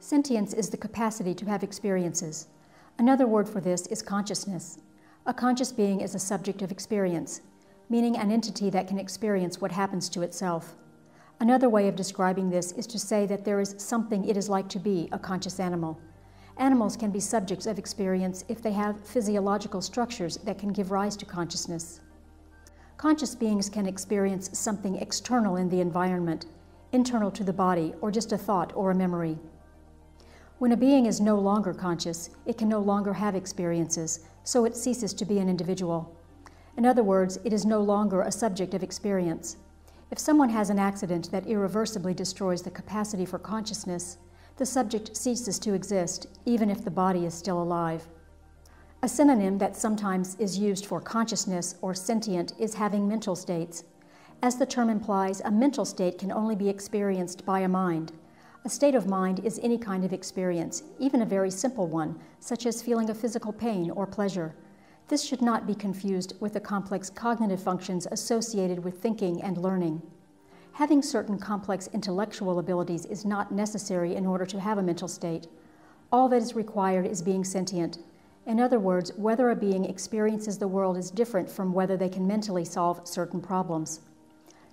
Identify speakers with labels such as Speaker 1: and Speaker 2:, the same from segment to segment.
Speaker 1: Sentience is the capacity to have experiences. Another word for this is consciousness. A conscious being is a subject of experience, meaning an entity that can experience what happens to itself. Another way of describing this is to say that there is something it is like to be a conscious animal. Animals can be subjects of experience if they have physiological structures that can give rise to consciousness. Conscious beings can experience something external in the environment, internal to the body, or just a thought or a memory. When a being is no longer conscious, it can no longer have experiences, so it ceases to be an individual. In other words, it is no longer a subject of experience. If someone has an accident that irreversibly destroys the capacity for consciousness, the subject ceases to exist, even if the body is still alive. A synonym that sometimes is used for consciousness or sentient is having mental states. As the term implies, a mental state can only be experienced by a mind. A state of mind is any kind of experience, even a very simple one, such as feeling a physical pain or pleasure. This should not be confused with the complex cognitive functions associated with thinking and learning. Having certain complex intellectual abilities is not necessary in order to have a mental state. All that is required is being sentient. In other words, whether a being experiences the world is different from whether they can mentally solve certain problems.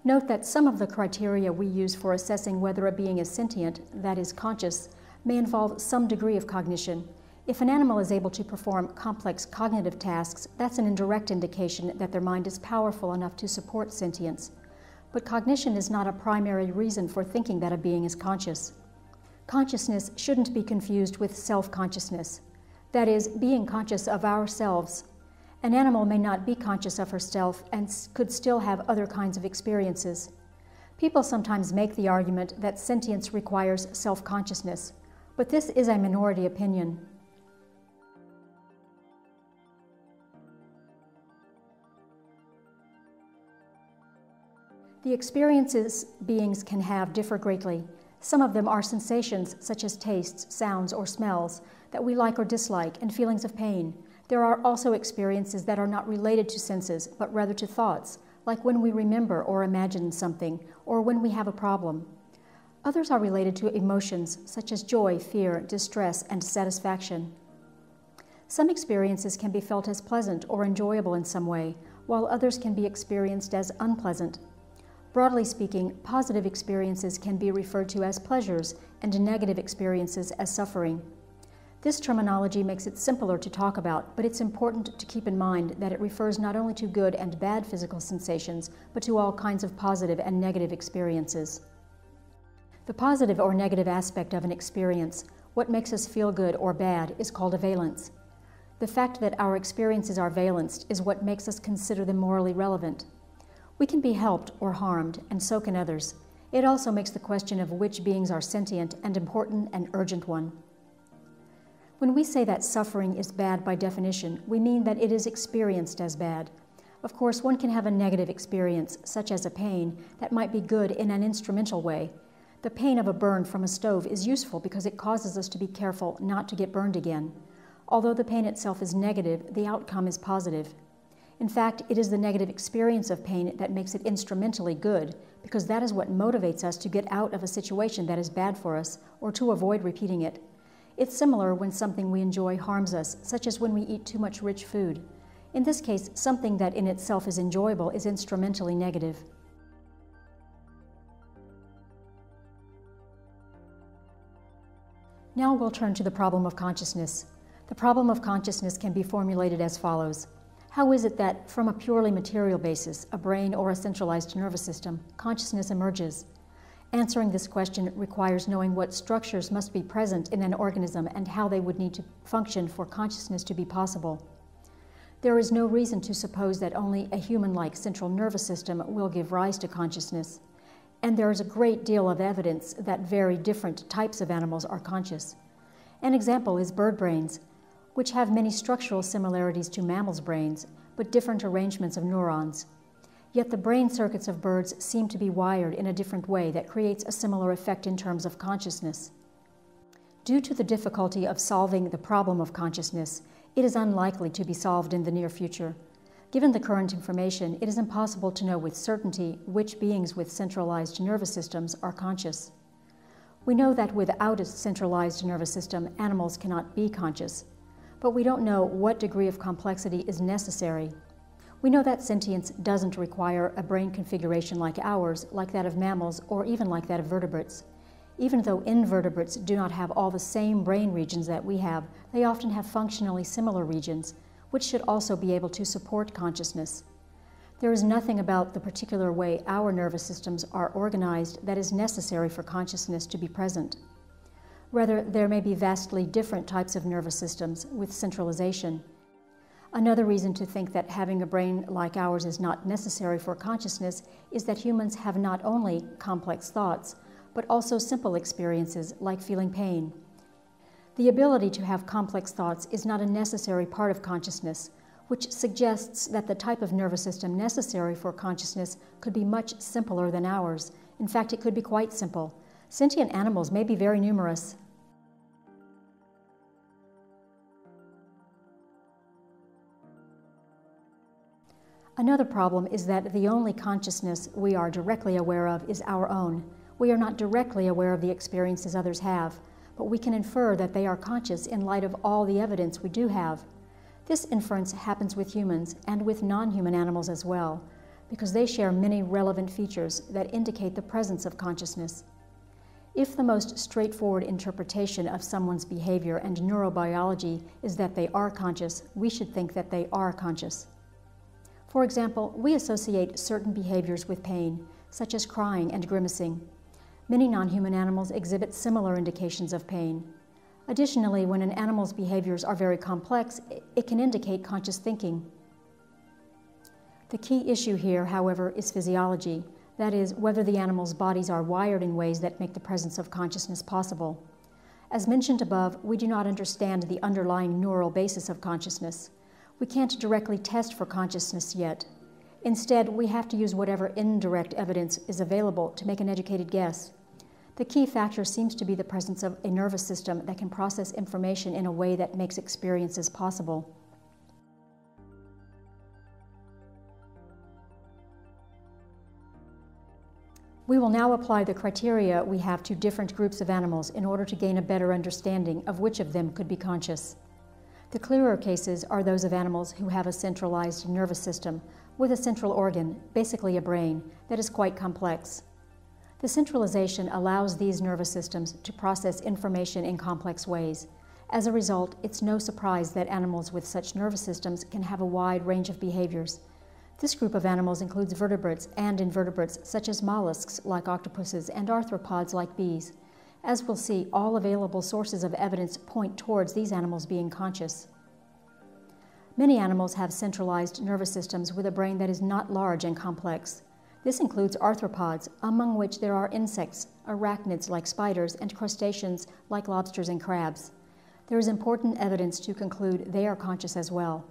Speaker 1: Note that some of the criteria we use for assessing whether a being is sentient, that is, conscious, may involve some degree of cognition. If an animal is able to perform complex cognitive tasks, that's an indirect indication that their mind is powerful enough to support sentience. But cognition is not a primary reason for thinking that a being is conscious. Consciousness shouldn't be confused with self consciousness, that is, being conscious of ourselves an animal may not be conscious of herself and could still have other kinds of experiences. People sometimes make the argument that sentience requires self consciousness, but this is a minority opinion. The experiences beings can have differ greatly. Some of them are sensations such as tastes, sounds, or smells that we like or dislike, and feelings of pain. There are also experiences that are not related to senses, but rather to thoughts, like when we remember or imagine something, or when we have a problem. Others are related to emotions, such as joy, fear, distress, and satisfaction. Some experiences can be felt as pleasant or enjoyable in some way, while others can be experienced as unpleasant. Broadly speaking, positive experiences can be referred to as pleasures and negative experiences as suffering. This terminology makes it simpler to talk about, but it's important to keep in mind that it refers not only to good and bad physical sensations, but to all kinds of positive and negative experiences. The positive or negative aspect of an experience, what makes us feel good or bad, is called a valence. The fact that our experiences are valenced is what makes us consider them morally relevant. We can be helped or harmed, and so can others. It also makes the question of which beings are sentient an important and urgent one. When we say that suffering is bad by definition, we mean that it is experienced as bad. Of course, one can have a negative experience, such as a pain, that might be good in an instrumental way. The pain of a burn from a stove is useful because it causes us to be careful not to get burned again. Although the pain itself is negative, the outcome is positive. In fact, it is the negative experience of pain that makes it instrumentally good, because that is what motivates us to get out of a situation that is bad for us or to avoid repeating it. It's similar when something we enjoy harms us, such as when we eat too much rich food. In this case, something that in itself is enjoyable is instrumentally negative. Now we'll turn to the problem of consciousness. The problem of consciousness can be formulated as follows. How is it that, from a purely material basis, a brain or a centralized nervous system, consciousness emerges? Answering this question requires knowing what structures must be present in an organism and how they would need to function for consciousness to be possible. There is no reason to suppose that only a human like central nervous system will give rise to consciousness, and there is a great deal of evidence that very different types of animals are conscious. An example is bird brains, which have many structural similarities to mammals' brains, but different arrangements of neurons. Yet the brain circuits of birds seem to be wired in a different way that creates a similar effect in terms of consciousness. Due to the difficulty of solving the problem of consciousness, it is unlikely to be solved in the near future. Given the current information, it is impossible to know with certainty which beings with centralized nervous systems are conscious. We know that without a centralized nervous system, animals cannot be conscious, but we don't know what degree of complexity is necessary. We know that sentience doesn't require a brain configuration like ours, like that of mammals, or even like that of vertebrates. Even though invertebrates do not have all the same brain regions that we have, they often have functionally similar regions, which should also be able to support consciousness. There is nothing about the particular way our nervous systems are organized that is necessary for consciousness to be present. Rather, there may be vastly different types of nervous systems with centralization. Another reason to think that having a brain like ours is not necessary for consciousness is that humans have not only complex thoughts, but also simple experiences like feeling pain. The ability to have complex thoughts is not a necessary part of consciousness, which suggests that the type of nervous system necessary for consciousness could be much simpler than ours. In fact, it could be quite simple. Sentient animals may be very numerous. Another problem is that the only consciousness we are directly aware of is our own. We are not directly aware of the experiences others have, but we can infer that they are conscious in light of all the evidence we do have. This inference happens with humans and with non human animals as well, because they share many relevant features that indicate the presence of consciousness. If the most straightforward interpretation of someone's behavior and neurobiology is that they are conscious, we should think that they are conscious. For example, we associate certain behaviors with pain, such as crying and grimacing. Many non-human animals exhibit similar indications of pain. Additionally, when an animal's behaviors are very complex, it can indicate conscious thinking. The key issue here, however, is physiology, that is, whether the animal's bodies are wired in ways that make the presence of consciousness possible. As mentioned above, we do not understand the underlying neural basis of consciousness. We can't directly test for consciousness yet, Instead, we have to use whatever indirect evidence is available to make an educated guess. The key factor seems to be the presence of a nervous system that can process information in a way that makes experiences possible. We will now apply the criteria we have to different groups of animals in order to gain a better understanding of which of them could be conscious. The clearer cases are those of animals who have a centralized nervous system, with a central organ, basically a brain, that is quite complex. The centralization allows these nervous systems to process information in complex ways. As a result, it's no surprise that animals with such nervous systems can have a wide range of behaviors. This group of animals includes vertebrates and invertebrates such as mollusks like octopuses and arthropods like bees. As we'll see, all available sources of evidence point towards these animals being conscious. Many animals have centralized nervous systems with a brain that is not large and complex. This includes arthropods, among which there are insects, arachnids like spiders, and crustaceans like lobsters and crabs. There is important evidence to conclude they are conscious as well.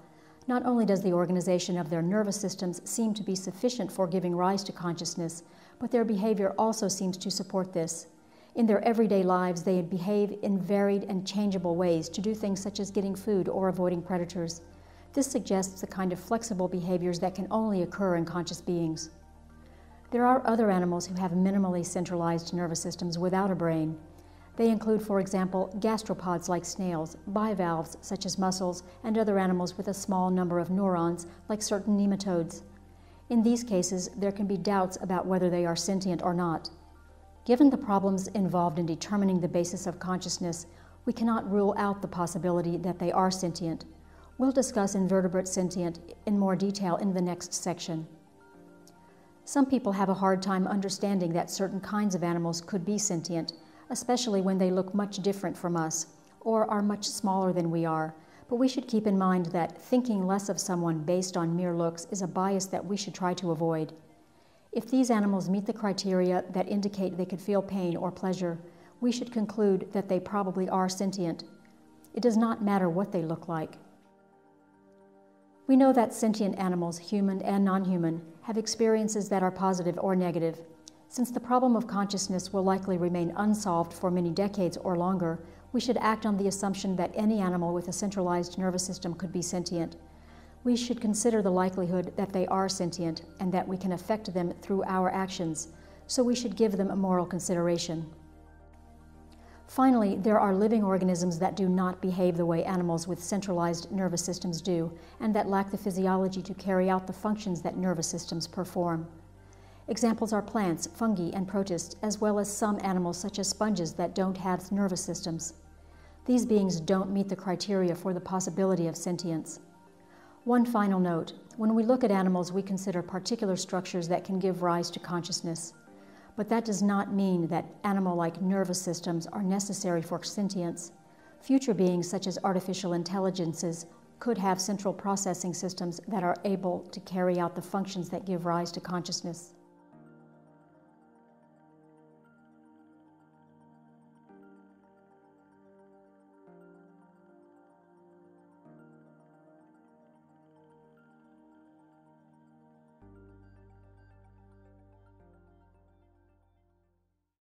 Speaker 1: Not only does the organization of their nervous systems seem to be sufficient for giving rise to consciousness, but their behavior also seems to support this. In their everyday lives, they behave in varied and changeable ways to do things such as getting food or avoiding predators. This suggests the kind of flexible behaviors that can only occur in conscious beings. There are other animals who have minimally centralized nervous systems without a brain. They include, for example, gastropods like snails, bivalves such as mussels, and other animals with a small number of neurons like certain nematodes. In these cases, there can be doubts about whether they are sentient or not. Given the problems involved in determining the basis of consciousness, we cannot rule out the possibility that they are sentient. We'll discuss invertebrate sentient in more detail in the next section. Some people have a hard time understanding that certain kinds of animals could be sentient, especially when they look much different from us or are much smaller than we are. But we should keep in mind that thinking less of someone based on mere looks is a bias that we should try to avoid. If these animals meet the criteria that indicate they could feel pain or pleasure, we should conclude that they probably are sentient. It does not matter what they look like. We know that sentient animals, human and non human, have experiences that are positive or negative. Since the problem of consciousness will likely remain unsolved for many decades or longer, we should act on the assumption that any animal with a centralized nervous system could be sentient. We should consider the likelihood that they are sentient and that we can affect them through our actions, so we should give them a moral consideration. Finally, there are living organisms that do not behave the way animals with centralized nervous systems do, and that lack the physiology to carry out the functions that nervous systems perform. Examples are plants, fungi, and protists, as well as some animals such as sponges that don't have nervous systems. These beings don't meet the criteria for the possibility of sentience. One final note when we look at animals, we consider particular structures that can give rise to consciousness. But that does not mean that animal like nervous systems are necessary for sentience. Future beings, such as artificial intelligences, could have central processing systems that are able to carry out the functions that give rise to consciousness.